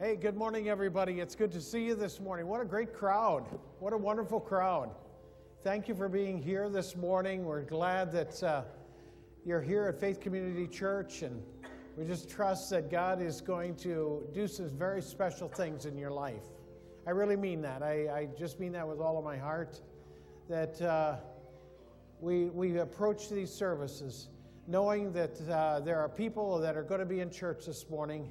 Hey, good morning, everybody. It's good to see you this morning. What a great crowd. What a wonderful crowd. Thank you for being here this morning. We're glad that uh, you're here at Faith Community Church, and we just trust that God is going to do some very special things in your life. I really mean that. I, I just mean that with all of my heart. That uh, we, we approach these services knowing that uh, there are people that are going to be in church this morning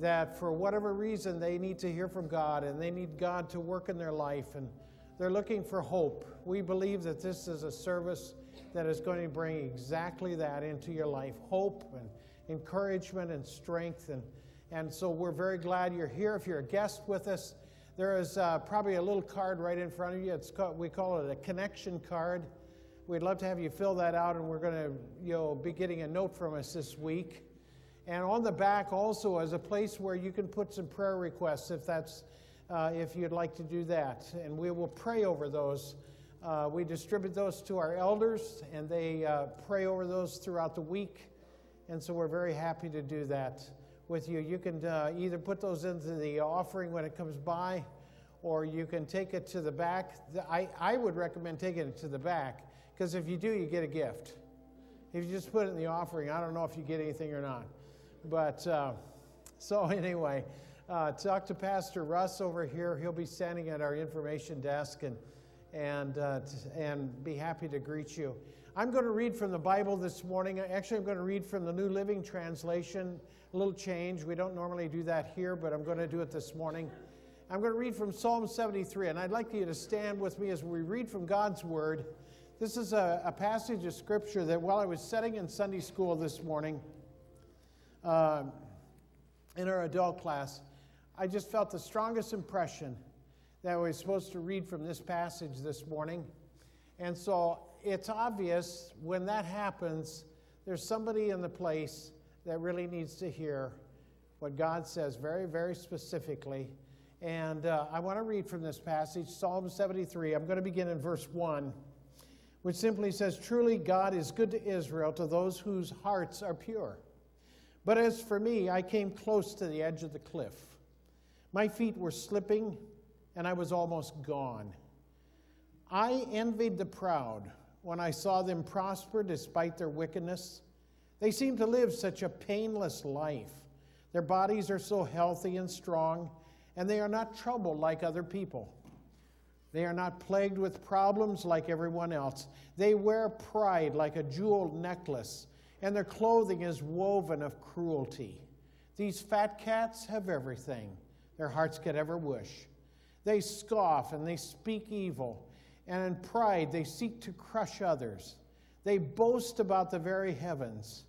that for whatever reason they need to hear from God and they need God to work in their life and they're looking for hope. We believe that this is a service that is going to bring exactly that into your life hope and encouragement and strength. And, and so we're very glad you're here. If you're a guest with us, there is uh, probably a little card right in front of you. It's called, we call it a connection card. We'd love to have you fill that out, and we're going to you know, be getting a note from us this week. And on the back also is a place where you can put some prayer requests if that's uh, if you'd like to do that. And we will pray over those. Uh, we distribute those to our elders, and they uh, pray over those throughout the week. And so we're very happy to do that with you. You can uh, either put those into the offering when it comes by, or you can take it to the back. I, I would recommend taking it to the back, because if you do, you get a gift. If you just put it in the offering, I don't know if you get anything or not. But uh, so, anyway, uh, talk to Pastor Russ over here. He'll be standing at our information desk and, and, uh, and be happy to greet you. I'm going to read from the Bible this morning. Actually, I'm going to read from the New Living Translation. A little change. We don't normally do that here, but I'm going to do it this morning. I'm going to read from Psalm 73, and I'd like you to stand with me as we read from God's Word. This is a, a passage of Scripture that while I was setting in Sunday school this morning, uh, in our adult class, I just felt the strongest impression that we are supposed to read from this passage this morning. And so it's obvious when that happens, there's somebody in the place that really needs to hear what God says very, very specifically. And uh, I want to read from this passage, Psalm 73. I'm going to begin in verse 1, which simply says, Truly God is good to Israel, to those whose hearts are pure. But as for me, I came close to the edge of the cliff. My feet were slipping, and I was almost gone. I envied the proud when I saw them prosper despite their wickedness. They seem to live such a painless life. Their bodies are so healthy and strong, and they are not troubled like other people. They are not plagued with problems like everyone else. They wear pride like a jeweled necklace and their clothing is woven of cruelty. These fat cats have everything their hearts could ever wish. They scoff and they speak evil, and in pride they seek to crush others. They boast about the very heavens,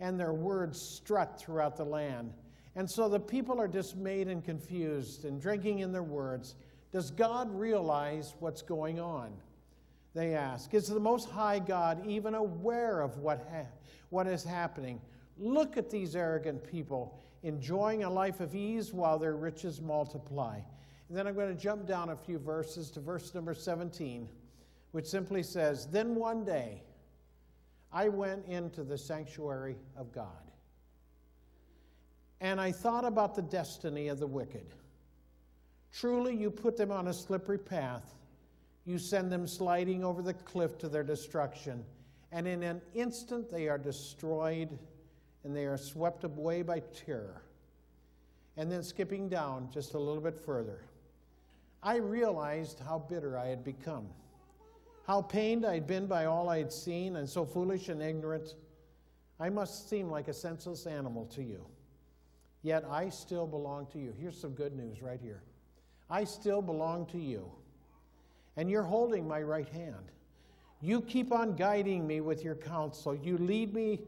and their words strut throughout the land. And so the people are dismayed and confused and drinking in their words. Does God realize what's going on? They ask. Is the Most High God even aware of what ha- what is happening. Look at these arrogant people enjoying a life of ease while their riches multiply. And then I'm going to jump down a few verses to verse number 17, which simply says Then one day I went into the sanctuary of God, and I thought about the destiny of the wicked. Truly, you put them on a slippery path, you send them sliding over the cliff to their destruction and in an instant they are destroyed and they are swept away by terror. And then skipping down just a little bit further, I realized how bitter I had become, how pained I had been by all I had seen, and so foolish and ignorant. I must seem like a senseless animal to you. Yet I still belong to you. Here's some good news right here. I still belong to you. And you're holding my right hand. You keep on guiding me with your counsel. You lead me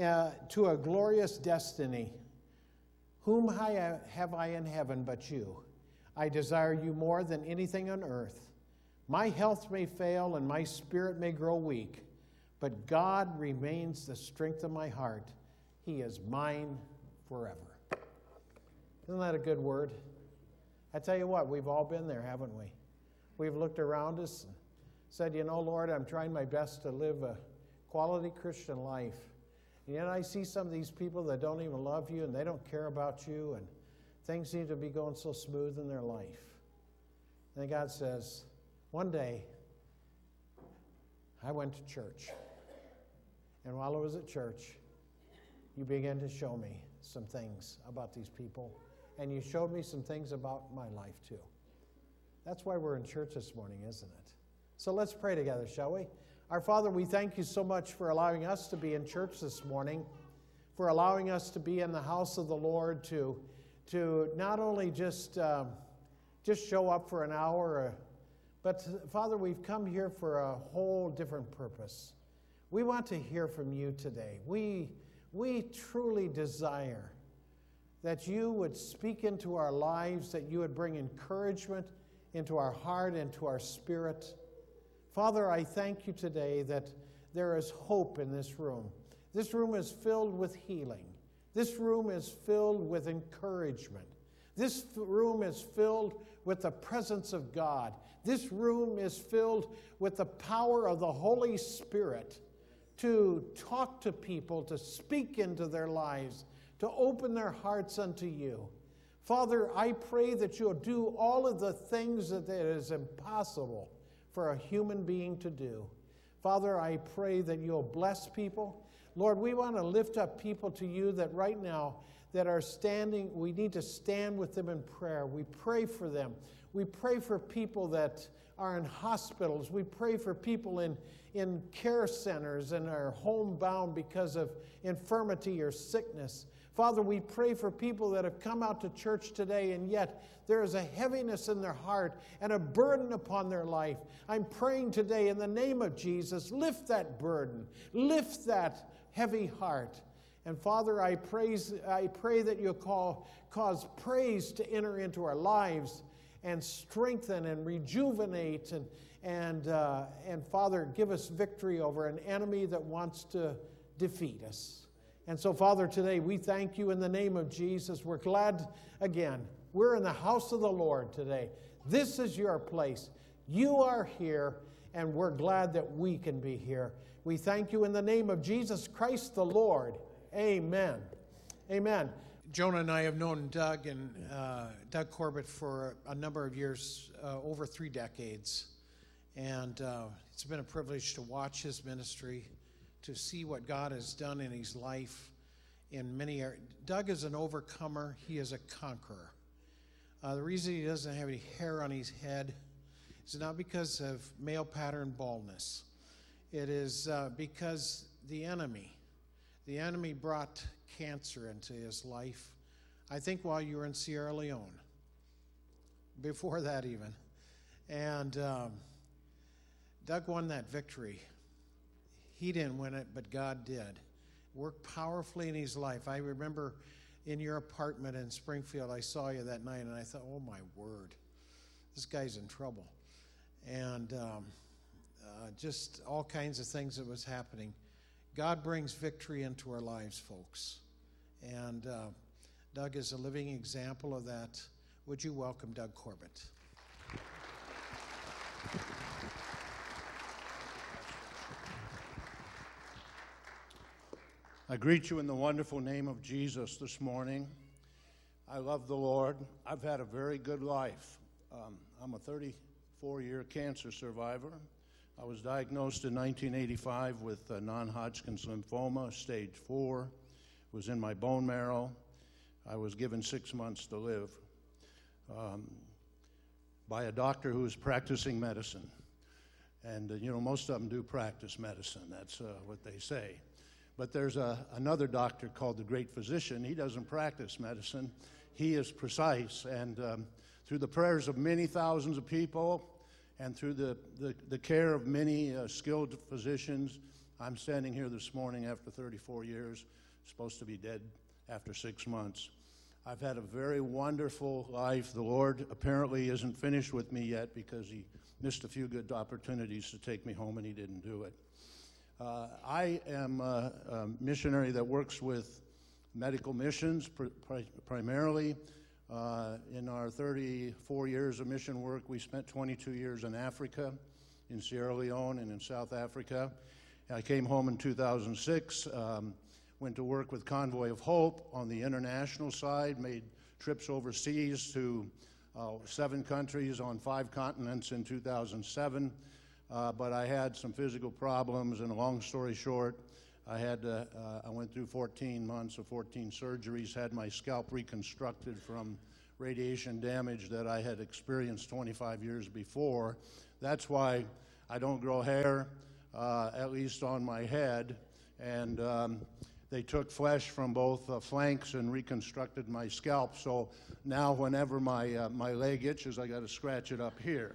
uh, to a glorious destiny. Whom have I in heaven but you? I desire you more than anything on earth. My health may fail and my spirit may grow weak, but God remains the strength of my heart. He is mine forever. Isn't that a good word? I tell you what, we've all been there, haven't we? We've looked around us said, You know, Lord, I'm trying my best to live a quality Christian life. And yet I see some of these people that don't even love you and they don't care about you and things seem to be going so smooth in their life. And God says, One day, I went to church. And while I was at church, you began to show me some things about these people. And you showed me some things about my life, too. That's why we're in church this morning, isn't it? So let's pray together, shall we? Our Father, we thank you so much for allowing us to be in church this morning, for allowing us to be in the house of the Lord, to, to not only just, um, just show up for an hour, uh, but Father, we've come here for a whole different purpose. We want to hear from you today. We, we truly desire that you would speak into our lives, that you would bring encouragement into our heart and to our spirit. Father, I thank you today that there is hope in this room. This room is filled with healing. This room is filled with encouragement. This room is filled with the presence of God. This room is filled with the power of the Holy Spirit to talk to people, to speak into their lives, to open their hearts unto you. Father, I pray that you'll do all of the things that it is impossible for a human being to do. Father, I pray that you'll bless people. Lord, we want to lift up people to you that right now that are standing, we need to stand with them in prayer. We pray for them. We pray for people that are in hospitals. We pray for people in, in care centers and are homebound because of infirmity or sickness. Father, we pray for people that have come out to church today and yet there is a heaviness in their heart and a burden upon their life. I'm praying today in the name of Jesus, lift that burden, lift that heavy heart. And Father, I praise I pray that you'll call, cause praise to enter into our lives and strengthen and rejuvenate and and, uh, and Father, give us victory over an enemy that wants to defeat us. And so, Father, today we thank you in the name of Jesus. We're glad again. We're in the house of the Lord today. This is your place. You are here, and we're glad that we can be here. We thank you in the name of Jesus Christ the Lord. Amen. Amen. Jonah and I have known Doug and uh, Doug Corbett for a number of years, uh, over three decades. And uh, it's been a privilege to watch his ministry, to see what God has done in his life in many areas. Doug is an overcomer, he is a conqueror. Uh, the reason he doesn't have any hair on his head is not because of male pattern baldness, it is uh, because the enemy, the enemy brought cancer into his life. I think while you were in Sierra Leone, before that even. And. Um, Doug won that victory. He didn't win it, but God did. Worked powerfully in his life. I remember in your apartment in Springfield, I saw you that night, and I thought, oh my word, this guy's in trouble. And um, uh, just all kinds of things that was happening. God brings victory into our lives, folks. And uh, Doug is a living example of that. Would you welcome Doug Corbett? I greet you in the wonderful name of Jesus this morning. I love the Lord. I've had a very good life. Um, I'm a 34 year cancer survivor. I was diagnosed in 1985 with non Hodgkin's lymphoma, stage four, it was in my bone marrow. I was given six months to live um, by a doctor who was practicing medicine. And, uh, you know, most of them do practice medicine, that's uh, what they say. But there's a, another doctor called the great physician. He doesn't practice medicine, he is precise. And um, through the prayers of many thousands of people and through the, the, the care of many uh, skilled physicians, I'm standing here this morning after 34 years, supposed to be dead after six months. I've had a very wonderful life. The Lord apparently isn't finished with me yet because He missed a few good opportunities to take me home and He didn't do it. Uh, I am a, a, missionary that works with medical missions pr- primarily. Uh, in our 34 years of mission work, we spent 22 years in Africa, in Sierra Leone, and in South Africa. I came home in 2006, um, went to work with Convoy of Hope on the international side, made trips overseas to uh, seven countries on five continents in 2007. Uh, but I had some physical problems, and long story short, I had uh, I went through 14 months of 14 surgeries, had my scalp reconstructed from radiation damage that I had experienced 25 years before. That's why I don't grow hair, uh, at least on my head. And um, they took flesh from both uh, flanks and reconstructed my scalp. So now, whenever my, uh, my leg itches, I got to scratch it up here.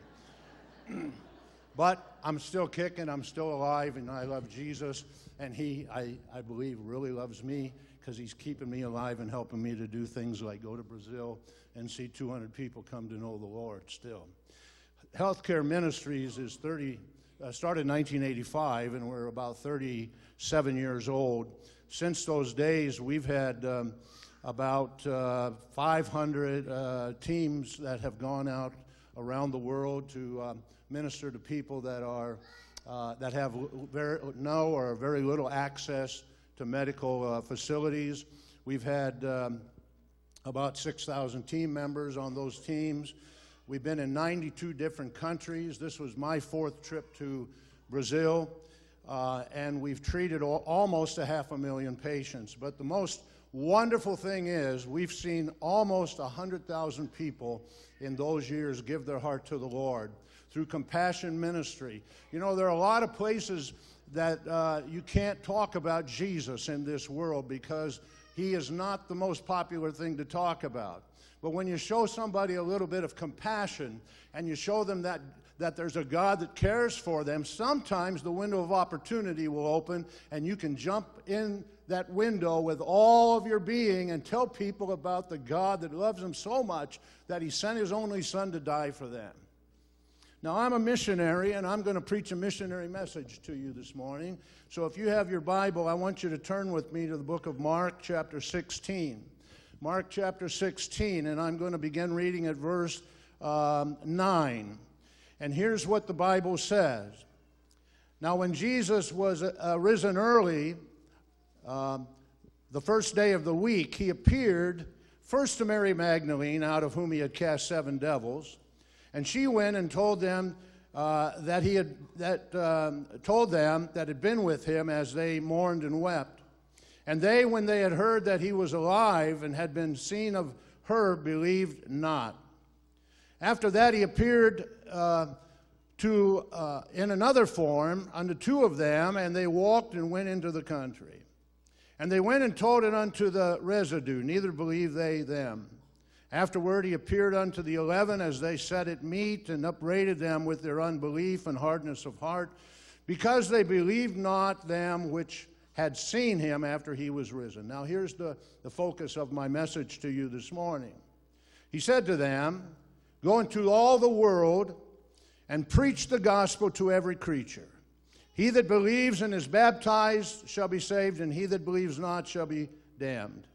but I'm still kicking, I'm still alive, and I love Jesus. And He, I, I believe, really loves me because He's keeping me alive and helping me to do things like go to Brazil and see 200 people come to know the Lord still. Healthcare Ministries is 30, uh, started in 1985, and we're about 37 years old. Since those days, we've had um, about uh, 500 uh, teams that have gone out around the world to um, minister to people that are uh, that have very, no or very little access to medical uh, facilities. We've had um, about 6,000 team members on those teams. We've been in 92 different countries. This was my fourth trip to Brazil, uh, and we've treated almost a half a million patients. But the most wonderful thing is, we've seen almost 100,000 people in those years give their heart to the Lord through compassion ministry. You know, there are a lot of places that uh, you can't talk about Jesus in this world because he is not the most popular thing to talk about. But when you show somebody a little bit of compassion and you show them that, that there's a God that cares for them, sometimes the window of opportunity will open and you can jump in that window with all of your being and tell people about the God that loves them so much that he sent his only son to die for them. Now, I'm a missionary, and I'm going to preach a missionary message to you this morning. So, if you have your Bible, I want you to turn with me to the book of Mark, chapter 16. Mark, chapter 16, and I'm going to begin reading at verse um, 9. And here's what the Bible says Now, when Jesus was uh, risen early, um, the first day of the week, he appeared first to Mary Magdalene, out of whom he had cast seven devils. And she went and told them uh, that he had that um, told them that had been with him as they mourned and wept. And they, when they had heard that he was alive and had been seen of her, believed not. After that, he appeared uh, to uh, in another form unto two of them, and they walked and went into the country. And they went and told it unto the residue, neither believed they them. Afterward, he appeared unto the eleven as they sat at meat and upbraided them with their unbelief and hardness of heart, because they believed not them which had seen him after he was risen. Now, here's the, the focus of my message to you this morning. He said to them, Go into all the world and preach the gospel to every creature. He that believes and is baptized shall be saved, and he that believes not shall be damned.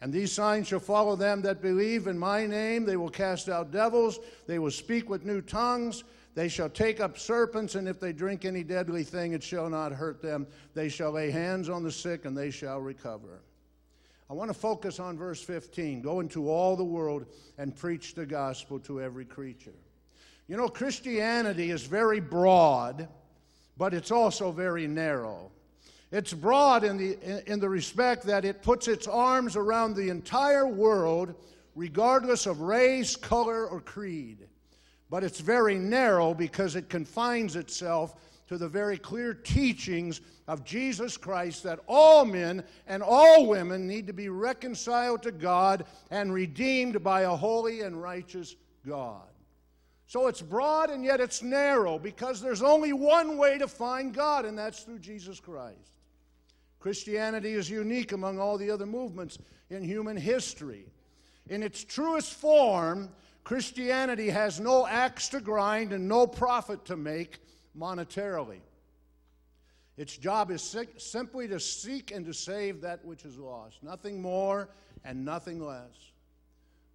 And these signs shall follow them that believe in my name. They will cast out devils. They will speak with new tongues. They shall take up serpents, and if they drink any deadly thing, it shall not hurt them. They shall lay hands on the sick, and they shall recover. I want to focus on verse 15 go into all the world and preach the gospel to every creature. You know, Christianity is very broad, but it's also very narrow. It's broad in the, in the respect that it puts its arms around the entire world, regardless of race, color, or creed. But it's very narrow because it confines itself to the very clear teachings of Jesus Christ that all men and all women need to be reconciled to God and redeemed by a holy and righteous God. So it's broad and yet it's narrow because there's only one way to find God, and that's through Jesus Christ. Christianity is unique among all the other movements in human history. In its truest form, Christianity has no axe to grind and no profit to make monetarily. Its job is simply to seek and to save that which is lost, nothing more and nothing less.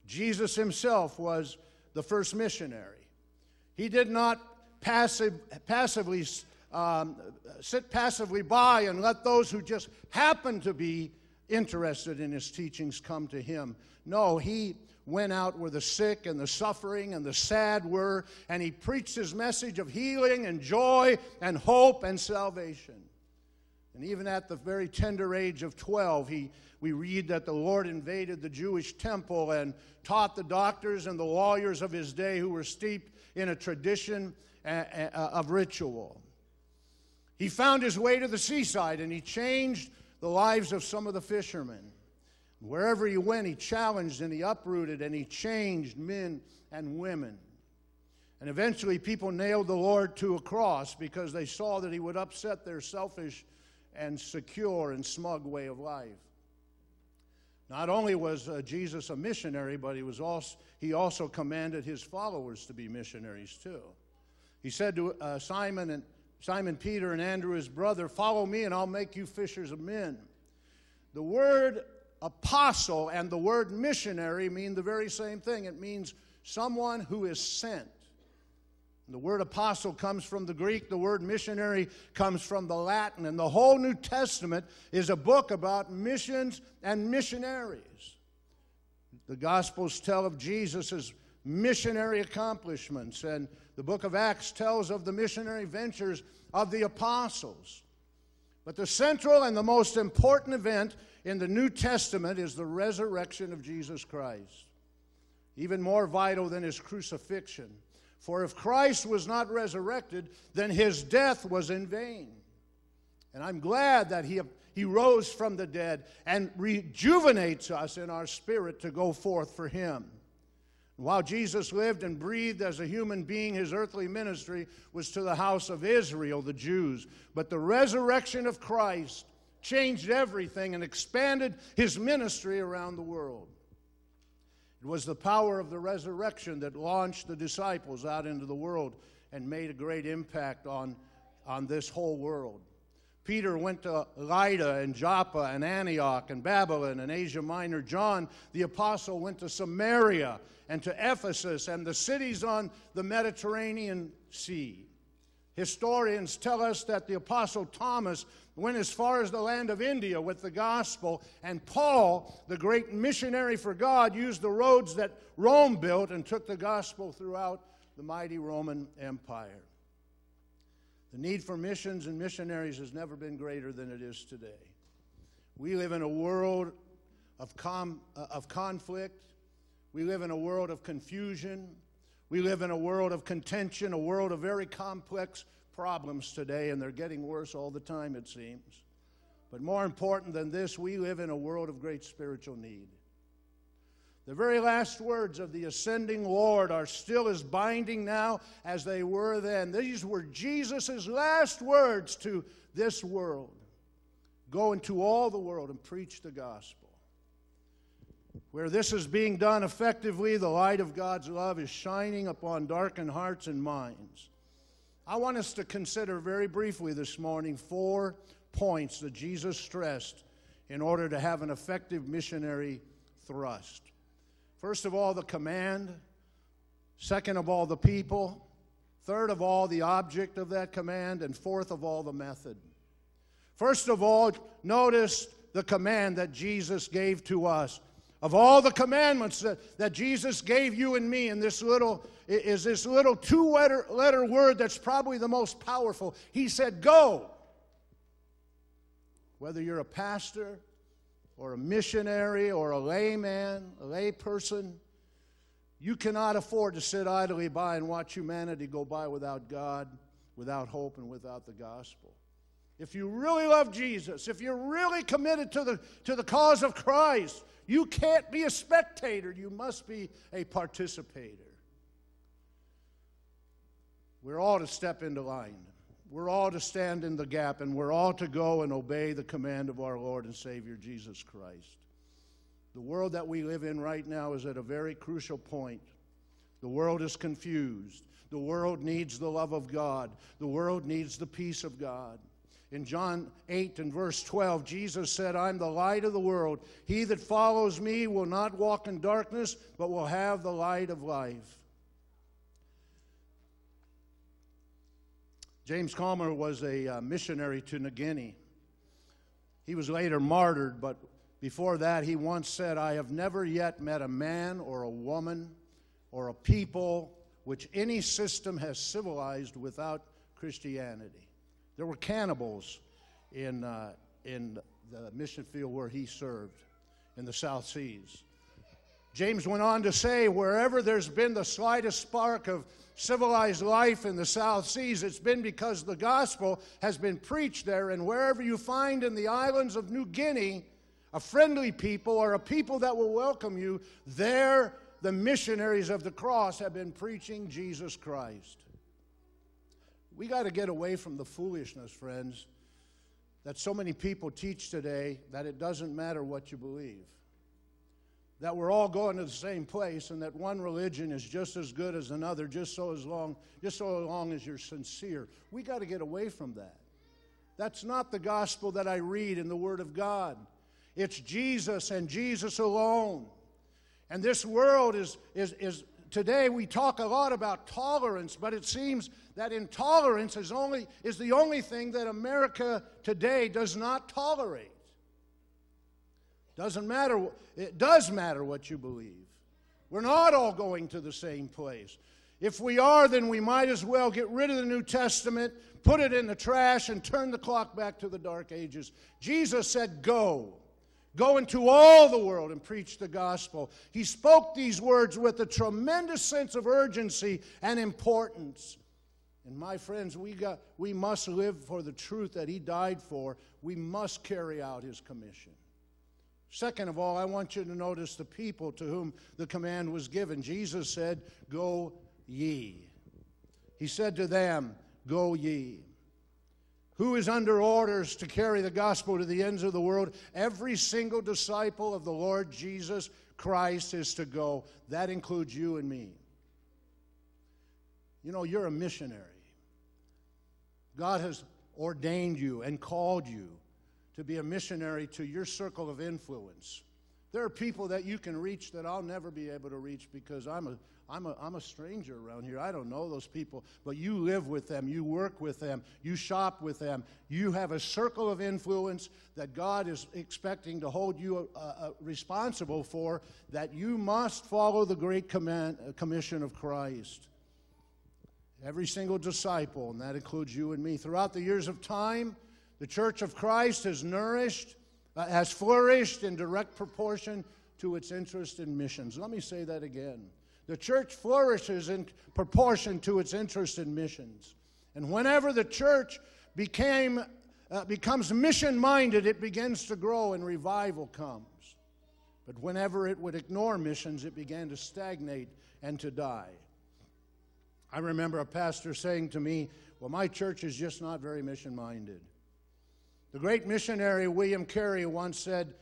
Jesus himself was the first missionary. He did not passive, passively um, sit passively by and let those who just happen to be interested in his teachings come to him. No, he went out where the sick and the suffering and the sad were, and he preached his message of healing and joy and hope and salvation. And even at the very tender age of 12, he, we read that the Lord invaded the Jewish temple and taught the doctors and the lawyers of his day who were steeped in a tradition of ritual. He found his way to the seaside and he changed the lives of some of the fishermen. Wherever he went, he challenged and he uprooted and he changed men and women. And eventually, people nailed the Lord to a cross because they saw that he would upset their selfish and secure and smug way of life. Not only was uh, Jesus a missionary, but he, was also, he also commanded his followers to be missionaries too. He said to uh, Simon and Simon Peter and Andrew his brother, "Follow me, and I'll make you fishers of men." The word apostle and the word missionary mean the very same thing. It means someone who is sent. The word apostle comes from the Greek, the word missionary comes from the Latin, and the whole New Testament is a book about missions and missionaries. The Gospels tell of Jesus' missionary accomplishments, and the book of Acts tells of the missionary ventures of the apostles. But the central and the most important event in the New Testament is the resurrection of Jesus Christ, even more vital than his crucifixion. For if Christ was not resurrected, then his death was in vain. And I'm glad that he, he rose from the dead and rejuvenates us in our spirit to go forth for him. While Jesus lived and breathed as a human being, his earthly ministry was to the house of Israel, the Jews. But the resurrection of Christ changed everything and expanded his ministry around the world. It was the power of the resurrection that launched the disciples out into the world and made a great impact on, on this whole world. Peter went to Lydda and Joppa and Antioch and Babylon and Asia Minor. John, the apostle, went to Samaria and to Ephesus and the cities on the Mediterranean Sea. Historians tell us that the Apostle Thomas went as far as the land of India with the gospel, and Paul, the great missionary for God, used the roads that Rome built and took the gospel throughout the mighty Roman Empire. The need for missions and missionaries has never been greater than it is today. We live in a world of, com- uh, of conflict, we live in a world of confusion. We live in a world of contention, a world of very complex problems today, and they're getting worse all the time, it seems. But more important than this, we live in a world of great spiritual need. The very last words of the ascending Lord are still as binding now as they were then. These were Jesus' last words to this world Go into all the world and preach the gospel. Where this is being done effectively, the light of God's love is shining upon darkened hearts and minds. I want us to consider very briefly this morning four points that Jesus stressed in order to have an effective missionary thrust. First of all, the command. Second of all, the people. Third of all, the object of that command. And fourth of all, the method. First of all, notice the command that Jesus gave to us of all the commandments that, that Jesus gave you and me in this little is this little two letter, letter word that's probably the most powerful. He said, Go. Whether you're a pastor or a missionary or a layman, a lay person, you cannot afford to sit idly by and watch humanity go by without God, without hope, and without the gospel. If you really love Jesus, if you're really committed to the, to the cause of Christ, you can't be a spectator, you must be a participator. We're all to step into line. We're all to stand in the gap, and we're all to go and obey the command of our Lord and Savior Jesus Christ. The world that we live in right now is at a very crucial point. The world is confused. The world needs the love of God. The world needs the peace of God. In John 8 and verse 12, Jesus said, I'm the light of the world. He that follows me will not walk in darkness, but will have the light of life. James Chalmers was a uh, missionary to New Guinea. He was later martyred, but Before that, he once said, I have never yet met a man or a woman or a people which any system has civilized without Christianity. There were cannibals in, uh, in the mission field where he served in the South Seas. James went on to say, wherever there's been the slightest spark of civilized life in the South Seas, it's been because the gospel has been preached there. And wherever you find in the islands of New Guinea a friendly people or a people that will welcome you, there the missionaries of the cross have been preaching Jesus Christ. We got to get away from the foolishness, friends, that so many people teach today that it doesn't matter what you believe. That we're all going to the same place and that one religion is just as good as another just so as long just so long as you're sincere. We got to get away from that. That's not the gospel that I read in the word of God. It's Jesus and Jesus alone. And this world is, is, is today we talk a lot about tolerance, but it seems that intolerance is, only, is the only thing that America today does not tolerate. Doesn't matter, it does matter what you believe. We're not all going to the same place. If we are, then we might as well get rid of the New Testament, put it in the trash, and turn the clock back to the Dark Ages. Jesus said, Go. Go into all the world and preach the gospel. He spoke these words with a tremendous sense of urgency and importance. And my friends, we, got, we must live for the truth that He died for. We must carry out His commission. Second of all, I want you to notice the people to whom the command was given. Jesus said, Go ye. He said to them, Go ye. Who is under orders to carry the gospel to the ends of the world? Every single disciple of the Lord Jesus Christ is to go. That includes you and me. You know, you're a missionary. God has ordained you and called you to be a missionary to your circle of influence. There are people that you can reach that I'll never be able to reach because I'm a, I'm a, I'm a stranger around here. I don't know those people, but you live with them, you work with them, you shop with them. You have a circle of influence that God is expecting to hold you uh, uh, responsible for, that you must follow the great command, uh, commission of Christ. Every single disciple, and that includes you and me. Throughout the years of time, the Church of Christ has nourished, uh, has flourished in direct proportion to its interest in missions. Let me say that again. The church flourishes in proportion to its interest in missions. And whenever the church became, uh, becomes mission minded, it begins to grow and revival comes. But whenever it would ignore missions, it began to stagnate and to die. I remember a pastor saying to me, Well, my church is just not very mission minded. The great missionary William Carey once said,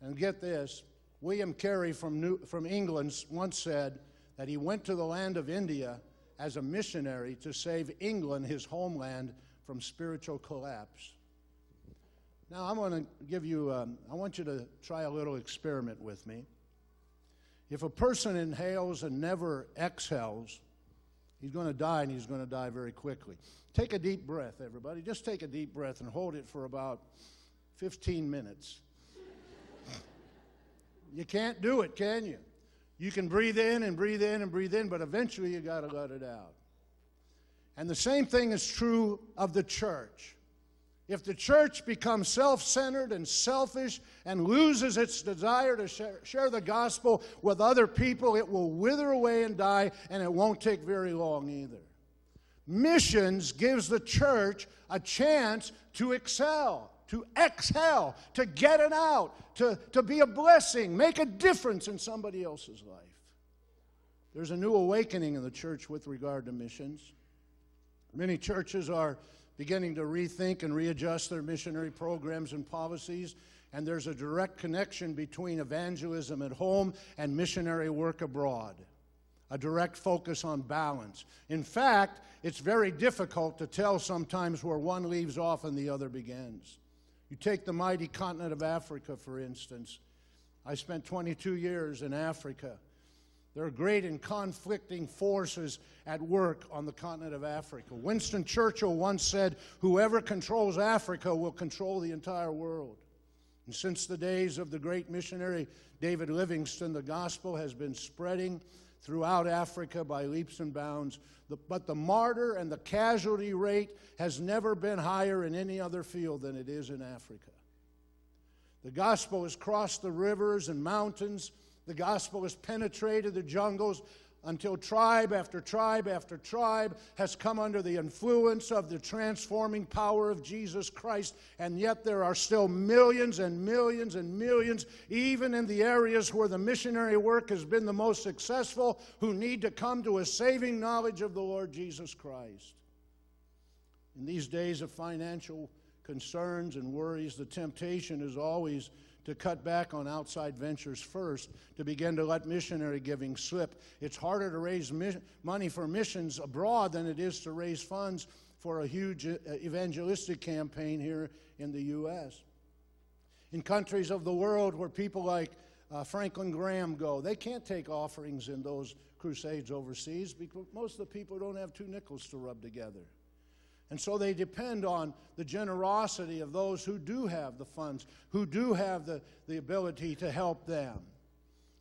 and get this, William Carey from, New, from England once said, that he went to the land of India as a missionary to save England, his homeland, from spiritual collapse. Now, I'm going to give you, um, I want you to try a little experiment with me. If a person inhales and never exhales, he's going to die and he's going to die very quickly. Take a deep breath, everybody. Just take a deep breath and hold it for about 15 minutes. you can't do it, can you? You can breathe in and breathe in and breathe in, but eventually you got to let it out. And the same thing is true of the church. If the church becomes self centered and selfish and loses its desire to share, the gospel with other people, it will wither away and die, and it won't take very long either. Missions gives the church a chance to excel to exhale, to get it out, to, to be a blessing, make a difference in somebody else's life. There's a new awakening in the church with regard to missions. Many churches are beginning to rethink and readjust their missionary programs and policies, and there's a direct connection between evangelism at home and missionary work abroad. A direct focus on balance. In fact, it's very difficult to tell sometimes where one leaves off and the other begins. You take the mighty continent of Africa, for instance. I spent 22 years in Africa. There are great and conflicting forces at work on the continent of Africa. Winston Churchill once said, Whoever controls Africa will control the entire world. And since the days of the great missionary David Livingstone, the gospel has been spreading throughout Africa by leaps and bounds. but the martyr and the casualty rate has never been higher in any other field than it is in Africa. The gospel has crossed the rivers and mountains. The gospel has penetrated the jungles until tribe after tribe after tribe has come under the influence of the transforming power of Jesus Christ. And yet there are still millions and millions and millions, even in the areas where the missionary work has been the most successful, who need to come to a saving knowledge of the Lord Jesus Christ. In these days of financial concerns and worries, the temptation is always to cut back on outside ventures first, to begin to let missionary giving slip. It's harder to raise money for missions abroad than it is to raise funds for a huge uh, evangelistic campaign here in the U.S. In countries of the world where people like uh, Franklin Graham go, they can't take offerings in those crusades overseas because most of the people don't have two nickels to rub together. And so they depend on the generosity of those who do have the funds, who do have the, the ability to help them.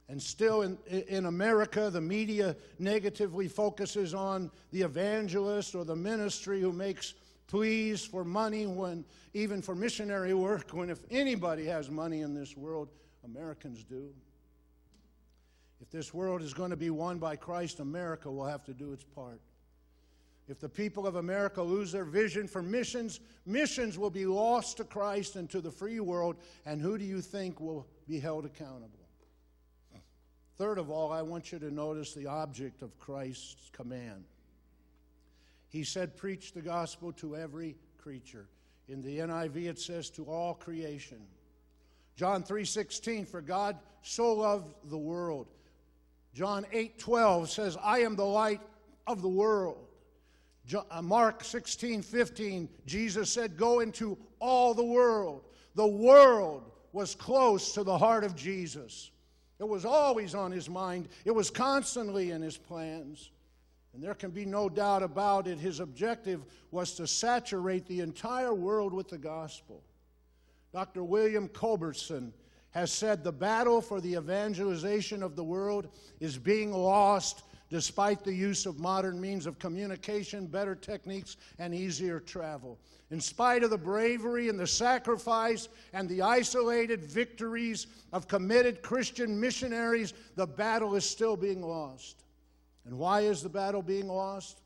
And still in, in America, the media negatively focuses on the evangelist or the ministry who makes pleas for money when, even for missionary work, when if anybody has money in this world, Americans do. If this world is going to be won by Christ, America will have to do its part. If the people of America lose their vision for missions, missions will be lost to Christ and to the free world, and who do you think will be held accountable? Third of all, I want you to notice the object of Christ's command. He said, Preach the gospel to every creature. In the NIV, it says, To all creation. John 3:16 for God so loved the world. John 8:12 says I am the light of the world. Uh, Mark 16, 15, Jesus said, Go into all the world. The world was close to the heart of Jesus. It was always on his mind, it was constantly in his plans. And there can be no doubt about it, his objective was to saturate the entire world with the gospel. Dr. William Culbertson has said the battle for the evangelization of the world is being lost despite the use of modern means of communication, better techniques, and easier travel. In spite of the bravery and the sacrifice and the isolated victories of committed Christian missionaries, the battle is still being lost. And why is the battle being lost?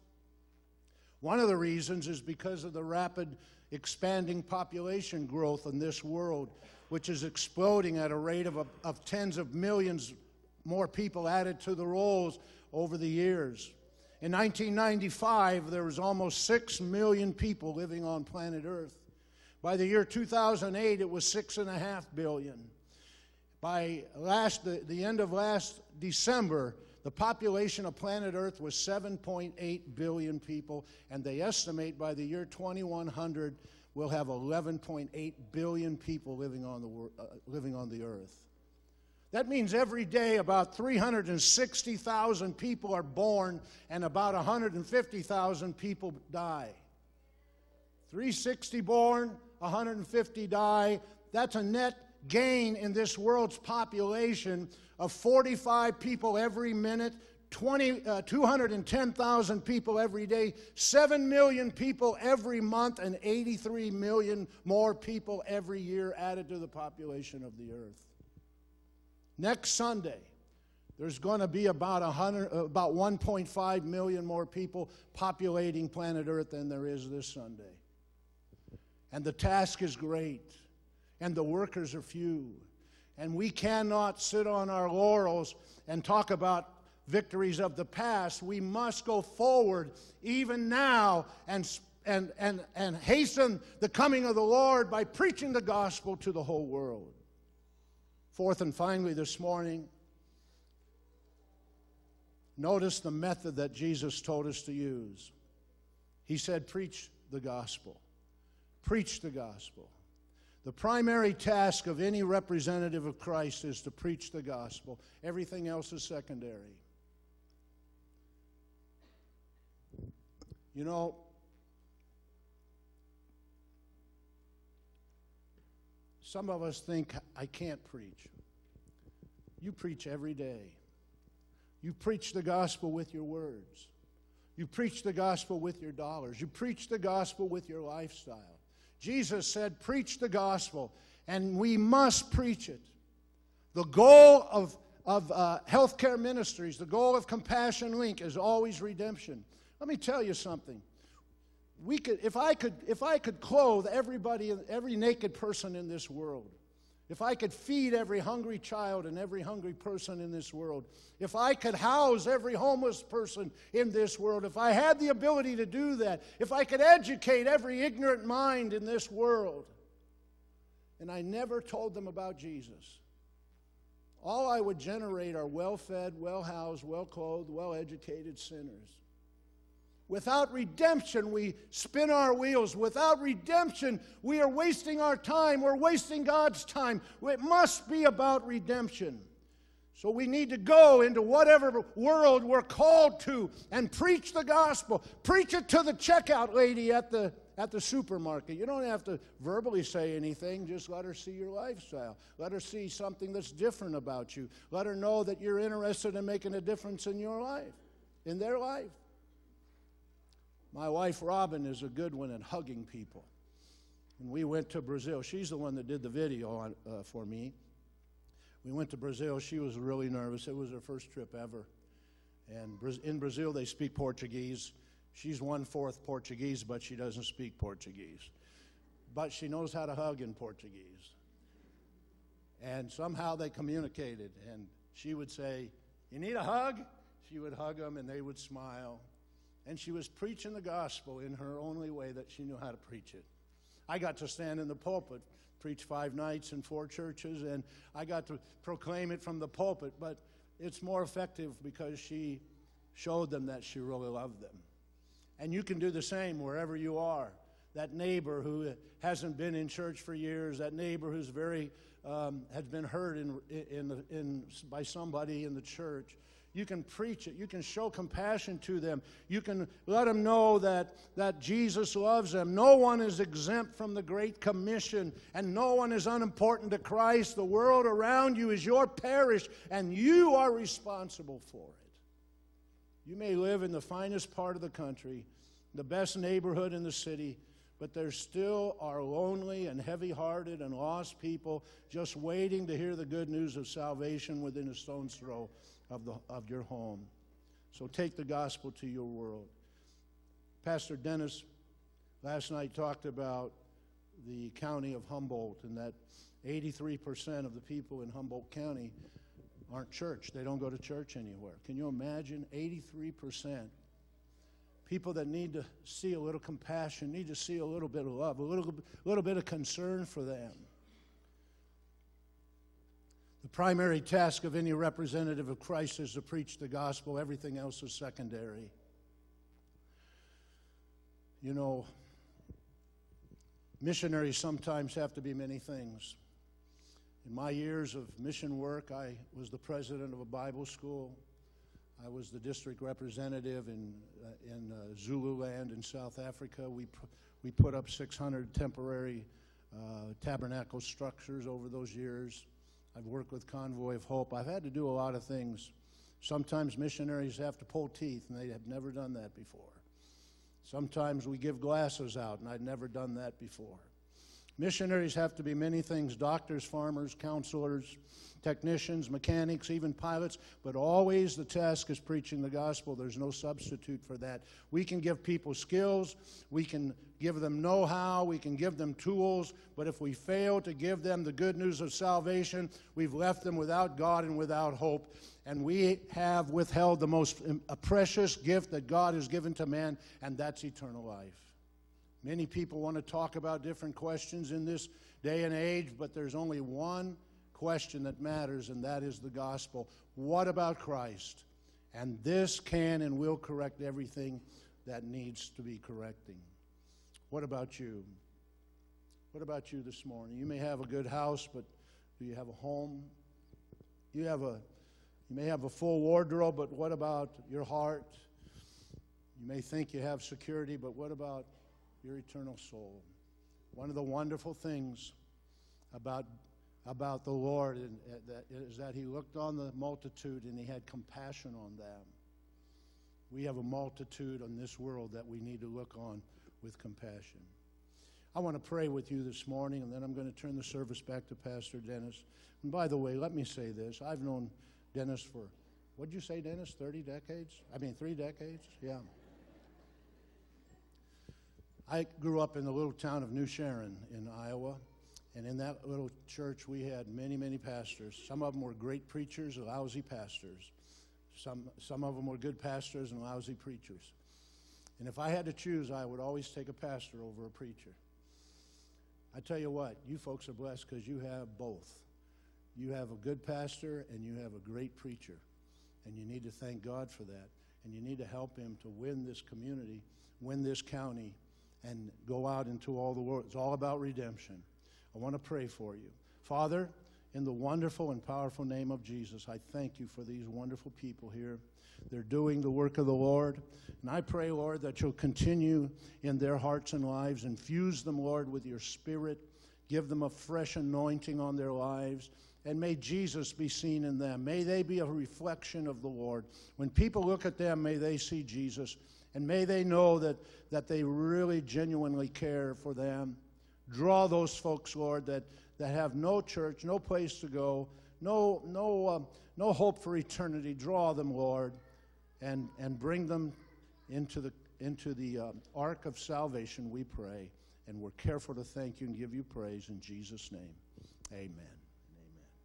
One of the reasons is because of the rapid expanding population growth in this world, which is exploding at a rate of, of tens of millions more people added to the rolls over the years. In 1995, there was almost 6 million people living on planet Earth. By the year 2008, it was 6.5 billion. By last, the, the end of last December, the population of planet Earth was 7.8 billion people, and they estimate by the year 2100 we'll have 11.8 billion people living on the, uh, living on the Earth. That means every day about 360,000 people are born and about 150,000 people die. 360 born, 150 die. That's a net gain in this world's population of 45 people every minute, 20, uh, 210,000 people every day, 7 million people every month, and 83 million more people every year added to the population of the earth. Next Sunday, there's going to be about, 100, uh, about 1.5 million more people populating planet Earth than there is this Sunday. And the task is great, and the workers are few. And we cannot sit on our laurels and talk about victories of the past. We must go forward even now and, and, and, and hasten the coming of the Lord by preaching the gospel to the whole world. Fourth and finally, this morning, notice the method that Jesus told us to use. He said, Preach the gospel. Preach the gospel. The primary task of any representative of Christ is to preach the gospel, everything else is secondary. You know, some of us think, I can't preach. You preach every day. You preach the gospel with your words. You preach the gospel with your dollars. You preach the gospel with your lifestyle. Jesus said, Preach the gospel, and we must preach it. The goal of, of uh, healthcare ministries, the goal of Compassion Link is always redemption. Let me tell you something. We could, if, I could, if I could clothe everybody, every naked person in this world, if I could feed every hungry child and every hungry person in this world, if I could house every homeless person in this world, if I had the ability to do that, if I could educate every ignorant mind in this world, and I never told them about Jesus, all I would generate are well fed, well housed, well clothed, well educated sinners. Without redemption, we spin our wheels. Without redemption, we are wasting our time. We're wasting God's time. It must be about redemption. So we need to go into whatever world we're called to and preach the gospel. Preach it to the checkout lady at the, at the supermarket. You don't have to verbally say anything, just let her see your lifestyle. Let her see something that's different about you. Let her know that you're interested in making a difference in your life, in their life. My wife Robin is a good one at hugging people. And we went to Brazil. She's the one that did the video on, uh, for me. We went to Brazil. She was really nervous. It was her first trip ever. And in Brazil, they speak Portuguese. She's one fourth Portuguese, but she doesn't speak Portuguese. But she knows how to hug in Portuguese. And somehow they communicated. And she would say, You need a hug? She would hug them, and they would smile. And she was preaching the gospel in her only way that she knew how to preach it. I got to stand in the pulpit, preach five nights in four churches, and I got to proclaim it from the pulpit, but it's more effective because she showed them that she really loved them. And you can do the same wherever you are. That neighbor who hasn't been in church for years, that neighbor who's very um, has been hurt in, in, in, by somebody in the church, you can preach it. You can show compassion to them. You can let them know that, that Jesus loves them. No one is exempt from the Great Commission, and no one is unimportant to Christ. The world around you is your parish, and you are responsible for it. You may live in the finest part of the country, the best neighborhood in the city, but there still are lonely and heavy hearted and lost people just waiting to hear the good news of salvation within a stone's throw of, the, of your home. So take the gospel to your world. Pastor Dennis last night talked about the county of Humboldt and that 83% of the people in Humboldt County aren't church. They don't go to church anywhere. Can you imagine? 83%. People that need to see a little compassion, need to see a little bit of love, a little, little bit of concern for them. The primary task of any representative of Christ is to preach the gospel, everything else is secondary. You know, missionaries sometimes have to be many things. In my years of mission work, I was the president of a Bible school. I was the district representative in, uh, in uh, Zululand in South Africa. We, we put up 600 temporary uh, tabernacle structures over those years. I've worked with Convoy of Hope. I've had to do a lot of things. Sometimes missionaries have to pull teeth, and they have never done that before. Sometimes we give glasses out, and I'd never done that before. Missionaries have to be many things doctors, farmers, counselors, technicians, mechanics, even pilots, but always the task is preaching the gospel. There's no substitute for that. We can give people skills, we can give them know how, we can give them tools, but if we fail to give them the good news of salvation, we've left them without God and without hope. And we have withheld the most precious gift that God has given to man, and that's eternal life. Many people want to talk about different questions in this day and age, but there's only one question that matters, and that is the gospel. What about Christ? And this can and will correct everything that needs to be correcting. What about you? What about you this morning? You may have a good house, but do you have a home? You have a you may have a full wardrobe, but what about your heart? You may think you have security, but what about your eternal soul? One of the wonderful things about, about the Lord uh, is that he looked on the multitude and he had compassion on them. We have a multitude in this world that we need to look on with compassion. I want to pray with you this morning, and then I'm going to turn the service back to Pastor Dennis. And by the way, let me say this I've known Dennis for, what'd you say, Dennis? 30 decades? I mean, three decades? Yeah. I grew up in the little town of New Sharon in Iowa, and in that little church we had many, many pastors. Some of them were great preachers, lousy pastors. Some, some of them were good pastors and lousy preachers. And if I had to choose, I would always take a pastor over a preacher. I tell you what, you folks are blessed because you have both. You have a good pastor and you have a great preacher. And you need to thank God for that. And you need to help him to win this community, win this county, and go out into all the world. It's all about redemption. I want to pray for you. Father, in the wonderful and powerful name of Jesus, I thank you for these wonderful people here. They're doing the work of the Lord. And I pray, Lord, that you'll continue in their hearts and lives. Infuse them, Lord, with your spirit. Give them a fresh anointing on their lives. And may Jesus be seen in them. May they be a reflection of the Lord. When people look at them, may they see Jesus. And may they know that, that they really genuinely care for them. Draw those folks, Lord, that, that have no church, no place to go, no, no, um, no hope for eternity. Draw them, Lord, and, and bring them into the, into the um, ark of salvation, we pray. And we're careful to thank you and give you praise in Jesus' name. Amen.